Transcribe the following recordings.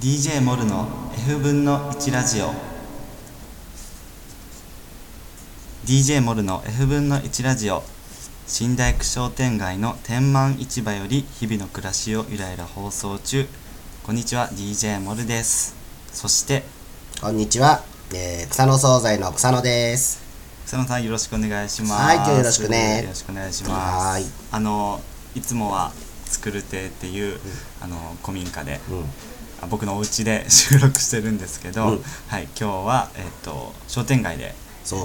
DJ モルの F 分の1ラジオ。DJ モルの F 分の1ラジオ。新大工商店街の天満市場より日々の暮らしをゆらゆら放送中。こんにちは DJ モルです。そしてこんにちは、えー草の惣菜の草野です。草野さんよろしくお願いします。はい今日よろしくね。よろしくお願いします。あのいつもは作る亭っていう、あの古民家で。うん、あ僕のお家で収録してるんですけど、うん。はい今日はえっ、と商店街で。そう、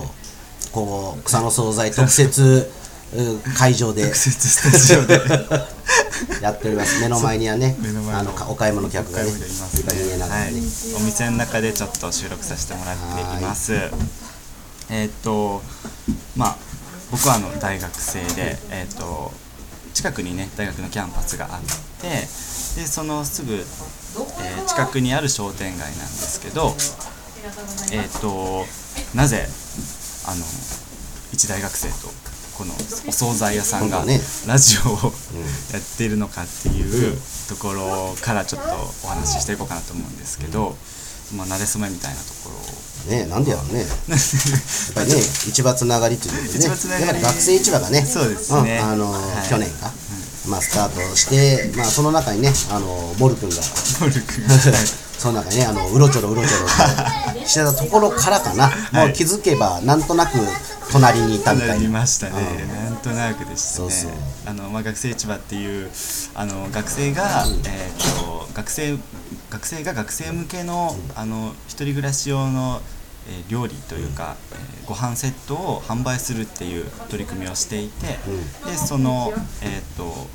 こう草の惣菜特設う 会場で。特設スタジオで。やっております。目の前にはねあのかお買い物客がね、ね。はい、お店の中でちょっと収録させてもらっています。えっ、とまあ僕はあの大学生でえっ、と近くにね大学のキャンパスがあってでそのすぐ、えー近くにある商店街なんですけどえっ、となぜあの一大学生とこのお惣菜屋さんがラジオをやっているのかっていうところからちょっとお話ししていこうかなと思うんですけど、まあ、慣れ初めみたいなところを。ね、なんでやろうね。やっぱりね、市場つながりというね。やっぱり学生市場がね、そうですね。ん。あの、はい。去年か、まあスタートして、まあその中にね、あのモル君が。モル君。が はい。その中にね、あのうろちょろうろちょろと。してたところからかな、もう気づけば、なんとなく隣にいたみたな。いりな。ましたね、うん。なんとなくでしたね。そうそう。あの、まあ、学生市場っていうあの学生が、えー、と学生学生が学生向けのあの一人暮らし用の、えー料理というか、えーご飯セットを販売するっていう取り組みをしていて、でその、えー、と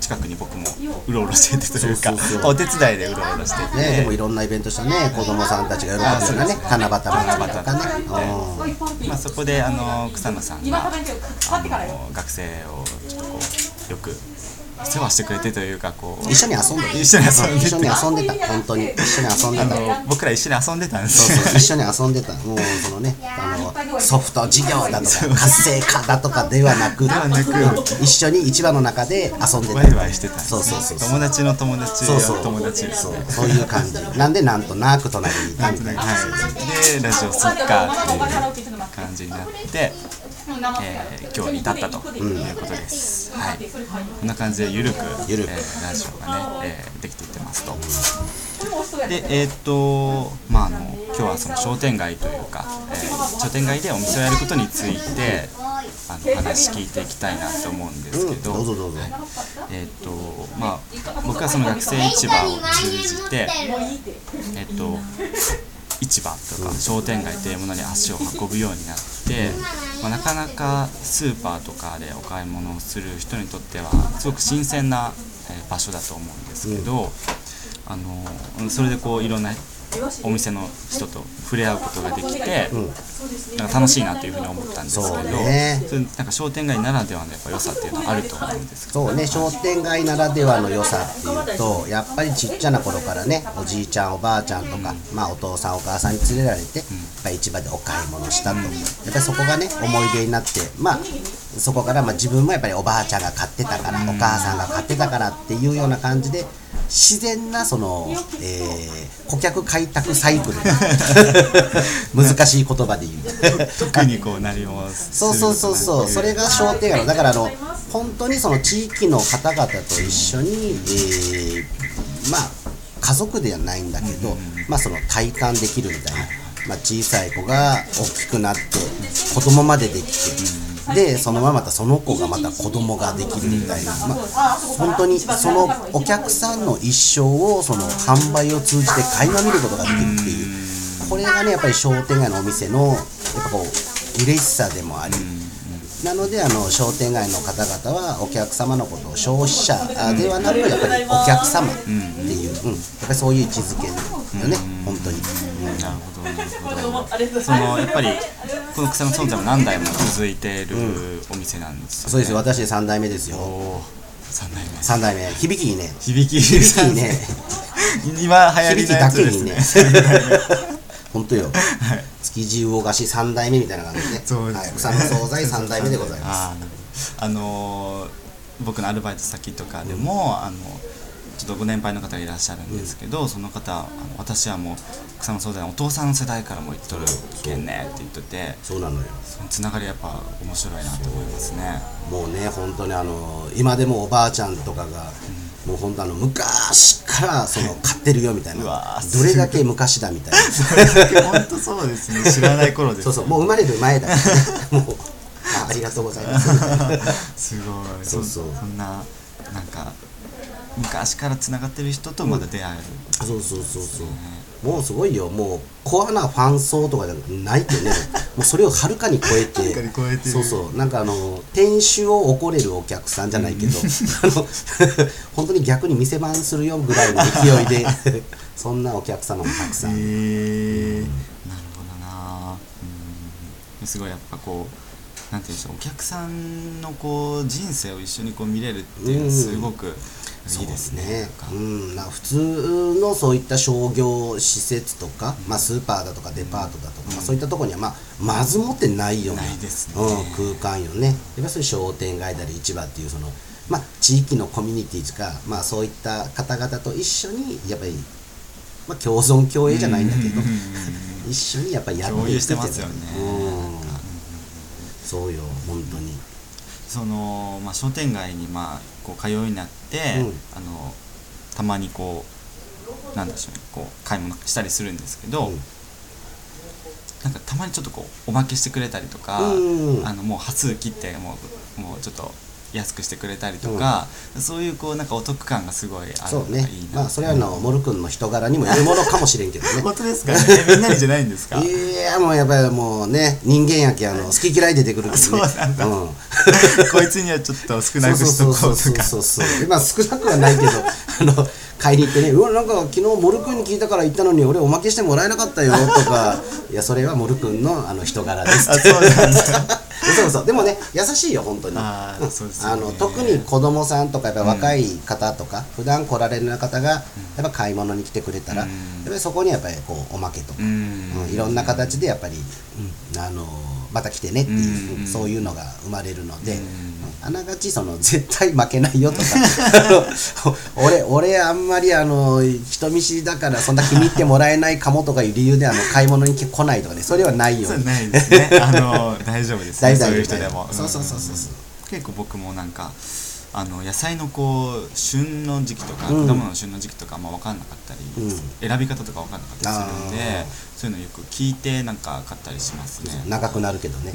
近くに僕もうろうろしててというかお手伝いでうろうろしてて、ね、でもいろんなイベントしたね、子供さんたちが喜ぶようなね、七夕祭りとかね。うん。まあ、そこであの草野さんがあの学生をちょっとこうよく世話してくれてというかこう一緒に遊んでた。一緒に遊んでて一緒に遊んでた、本当に。一緒に遊んであた。の僕ら一緒に遊んでたんです。そうそう一緒に遊んでた。もうそのねあのソフト授業だとか活性化だとかではなくはなくうん一緒に市場の中で遊んでた。ワイワイしてたそうそうそう友達の友達そうそう。の友達。そうねそういう感じ。なんでなんとなく隣にいたみたいな。はい、でラジオすっかっていう感じになって、えー今日に至ったということです、はい、こんな感じでゆるくゆるく。えーラジオがね、えーできていってますと。でえーっとまああの今日はその商店街というか、えー商店街でお店をやることについてあの話聞いていきたいなと思うんですけど、うんどうぞどうぞ。はい。えーっとまあ僕はその学生市場を通じてえっと市場とか商店街というものに足を運ぶようになって、まあ、なかなかスーパーとかでお買い物をする人にとってはすごく新鮮な場所だと思うんですけど、あのそれでこういろんなお店の人と触れ合うことができて、なんか楽しいなというふうに思ったんですけどね。なんか商店街ならではのやっぱ良さっていうのはあると思うんですけど。そうね商店街ならではの良さっていうとやっぱりちっちゃな頃からねおじいちゃんおばあちゃんとか、まあ、お父さんお母さんに連れられて、やっぱり市場でお買い物したと、やっぱりそこがね思い出になってまあそこからまあ自分もやっぱりおばあちゃんが買ってたから、お母さんが買ってたからっていうような感じで自然なその、えー顧客開拓サイクル。難しい言葉で言う。特にこうなりもす。そうそうそうそう、それがが商店街の、だからあの、本当にその地域の方々と一緒に、えーまあ、家族ではないんだけど、まあ、その体感できるみたいな、まあ、小さい子が大きくなって、子供までできて、で、そのまままたその子がまた子供ができるみたいな、まあ、本当にそのお客さんの一生を、その販売を通じて垣間見ることができるっていう。これがねやっぱり商店街のお店のやっぱこう嬉しさでもあり、なのであの商店街の方々はお客様のことを消費者あではなくやっぱりお客様っていう、うんやっぱりそういう位置づけよね、本当に、うん。なるほどなるほど。そのやっぱりこの草の存在も何代も続いているお店なんですよ、ね。そうですよ私3代目ですよ。お三代目。3代目。響きにね。響き響きにね。今流行り響きだのやつですけにね。ね 本当よ、築地魚菓子3代目みたいな感じで。そうですね。はい、草の惣菜3代目でございます。あのー僕のアルバイト先とかでも、あのちょっとご年配の方がいらっしゃるんですけど、うん、その方あの私はもう草の総菜お父さんの世代からも言っとるけんねって言っててそうなのよ。そのつながりやっぱ面白いなと思いますね。もうね本当にあの今でもおばあちゃんとかが、うん、もう本当あの昔からその買ってるよみたいな。どれだけ昔だみたいな。本当そうですね。知らない頃です、ね、そうそう。もう生まれる前だね。もうあありがとうございます。すごい。そうそう。そんななんか昔からつながってる人とまだ出会える、うん、そうそうそうそう、ね、もうすごいよ。もうコアなファン層とかじゃないってね。もうそれをはるかに超えて。そうそう。なんかあの店主を怒れるお客さんじゃないけど、うん、あの 本当に逆に店番するよぐらいの勢いで。そんなお客様もたくさん、え。ー、うん、なるほどな。うん。すごいやっぱこうなんていうんでしょう。お客さんのこう人生を一緒にこう見れるっていうのはすごく、いいですね。うん、な普通のそういった商業施設とか、まあ、スーパーだとかデパートだとか、まあ、そういったところには、まあ、まずもってないような、ね、うん、空間よね。やっぱり商店街だり市場っていうその、まあ、地域のコミュニティとか、まあ、そういった方々と一緒にやっぱり、まあ、共存共栄じゃないんだけど、一緒にやっぱりやっていくっていうますよね。うんそうよ本当にその、まあ、商店街にまあこう通うようになって、うん、あのたまにこうなんでしょうねこう買い物したりするんですけど、うん、なんかたまにちょっとこうおまけしてくれたりとか、うん、あのもう端数切ってもうもうちょっと安くしてくれたりとか、うん、そういうこうなんかお得感がすごいあるのがいいなまあそれはのモル君の人柄にもよるものかもしれんけどね。本当ですかね。みんなにじゃないんですか？いやもうやっぱりもうね人間やけあの好き嫌い出てくるけどね。そうなんだ、うん、こいつにはちょっと少なくしとこうとか。そうそうそう。まあ少なくはないけどあの買いに行ってねうわなんか昨日モル君に聞いたから行ったのに俺おまけしてもらえなかったよとか。いやそれはモル君のあの人柄です。あそうなんだ そうそう。でもね優しいよ本当に。あ、ね、あの特に子供さんとかやっぱ若い方とか、うん、普段来られる方がやっぱ買い物に来てくれたら、うん、やっぱりそこにやっぱりこうおまけとか、うん、いろんな形でやっぱり、あのまた来てねっていう、そういうのが生まれるので、あながちその 絶対負けないよとか 俺俺あんまりあの人見知りだからそんな気に入ってもらえないかもとかいう理由であの 買い物に来ないとかねそれはないように。ないですね。あの大丈夫です、ね、大丈夫そういう人でも。そうそうそうそう結構僕もなんかあの野菜のこう旬の時期とか、うん、果物の旬の時期とかあんま分かんなかったり、うん、選び方とか分かんなかったりするんでそういうのよく聞いてなんか買ったりしますね。長くなるけどね。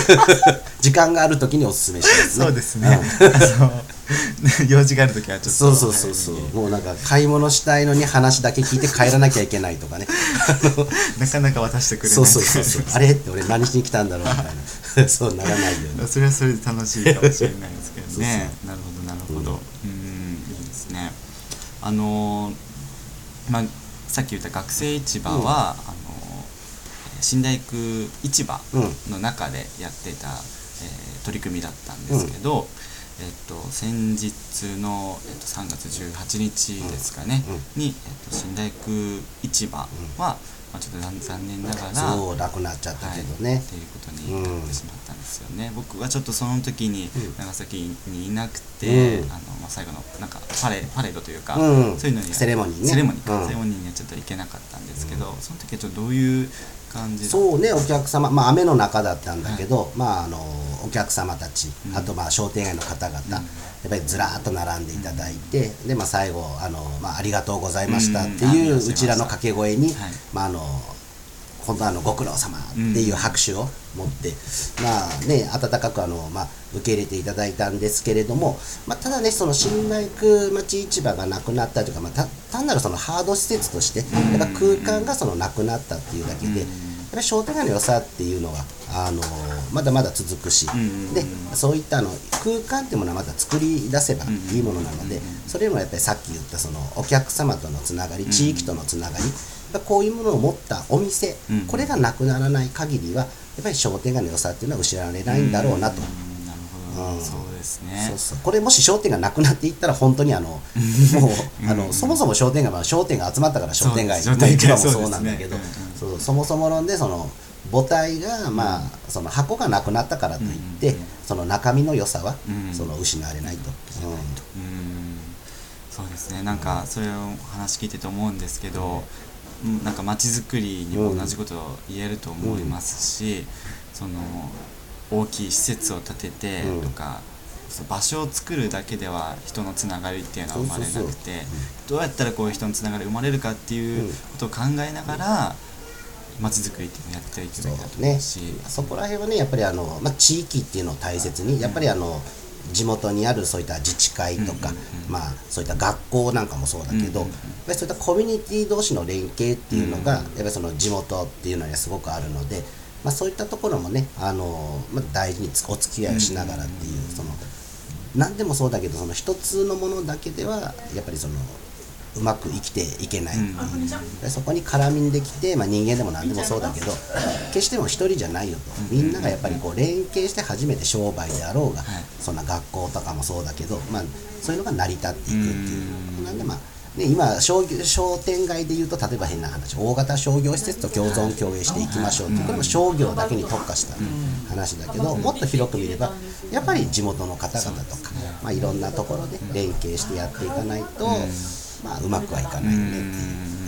時間がある時におすすめしますね。そうですね、うん、用事がある時はちょっとそうそうそうそう。もうなんか買い物したいのに話だけ聞いて帰らなきゃいけないとかね。なかなか渡してくれない。そうそうそうそう。あれ？って俺何しに来たんだろう。みたいなそうならないよね。それはそれで楽しいかもしれないですけどね。なるほどなるほど、うん、うんいいですね。あのー、まあさっき言った学生市場は、うん、あの新大工市場の中でやってた、うん、えー、取り組みだったんですけど、うん、えっと、先日の、えっと、3月18日ですかね、に、えっと、新大工市場は、まあ、ちょっと残念ながらそうなくなっちゃったけどね、はい、っていうことになってしまったんですよね、うん、僕はちょっとその時に長崎にいなくて、うん、あのまあ、最後のなんかパレパレードというか、うん、そういうのにセレモニーね。セレモニーか、セレモニーにはちょっと行けなかったんですけど、その時はちょっとどういう感じそうねお客様。まあ雨の中だったんだけど、はい、まああのお客様たち、あとまあ商店街の方々、やっぱりずらっと並んでいただいて、でまあ、最後あの、まあ、ありがとうございましたっていううちらの掛け声に、まあ、あの本当あのご苦労様っていう拍手を持って、まあね温かくあの、まあ、受け入れていただいたんですけれども、まあ、ただねその新大工町市場がなくなったというか、まあ、単なるそのハード施設としてやっぱ空間がそのなくなったっていうだけで。うんぱり商店街の良さっていうのはあのまだまだ続くし、でそういったあの空間っていうものはまた作り出せばいいものなので、それもやっぱりさっき言ったそのお客様とのつながり地域とのつながりこういうものを持ったお店、うん、これがなくならない限りはやっぱり商店街の良さっていうのは失われないんだろうなと。そうですね。そうそう。これもし商店がなくなっていったら本当にあの もうあのそもそも商店街は商店が集まったから商店街の市場もそうなんだけどそ、ね。うん、そもそも論でその母体が、まあ、その箱がなくなったからといって、その中身の良さは、その失われないと。うん。そうですね。なんかそれを話聞いてて思うんですけど、うん。なんか街づくりにも同じことを言えると思いますし、その大きい施設を建ててうん。とか、そう場所を作るだけでは人のつながりっていうのは生まれなくてそうそうそうどうやったらこういう人のつながりが生まれるかっていうことを考えながら街づくりっていうのをやっていきだと思ねうし。そこら辺はねやっぱりあの、まあ、地域っていうのを大切にやっぱりあの地元にあるそういった自治会とか、まあ、そういった学校なんかもそうだけど、やっぱりそういったコミュニティ同士の連携っていうのが、やっぱりその地元っていうのにはすごくあるので、まあ、そういったところもねあの、まあ、大事につお付き合いをしながらっていう、その何でもそうだけどその一つのものだけではやっぱりそのうまく生きていけない。う、うん。でそこに絡みんできて、まあ、人間でも何でもそうだけど決しても一人じゃないよと。みんながやっぱりこう連携して初めて商売であろうが、はい。そんな学校とかもそうだけど、まあ、そういうのが成り立っていくっていう。うん。なんでまあね、今商業商店街でいうと例えば変な話大型商業施設と共存共栄していきましょうっていうこれも商業だけに特化した話だけどもっと広く見ればやっぱり地元の方々とか、まあ、いろんなところで連携してやっていかないと、まあ、うまくはいかないよねっていう。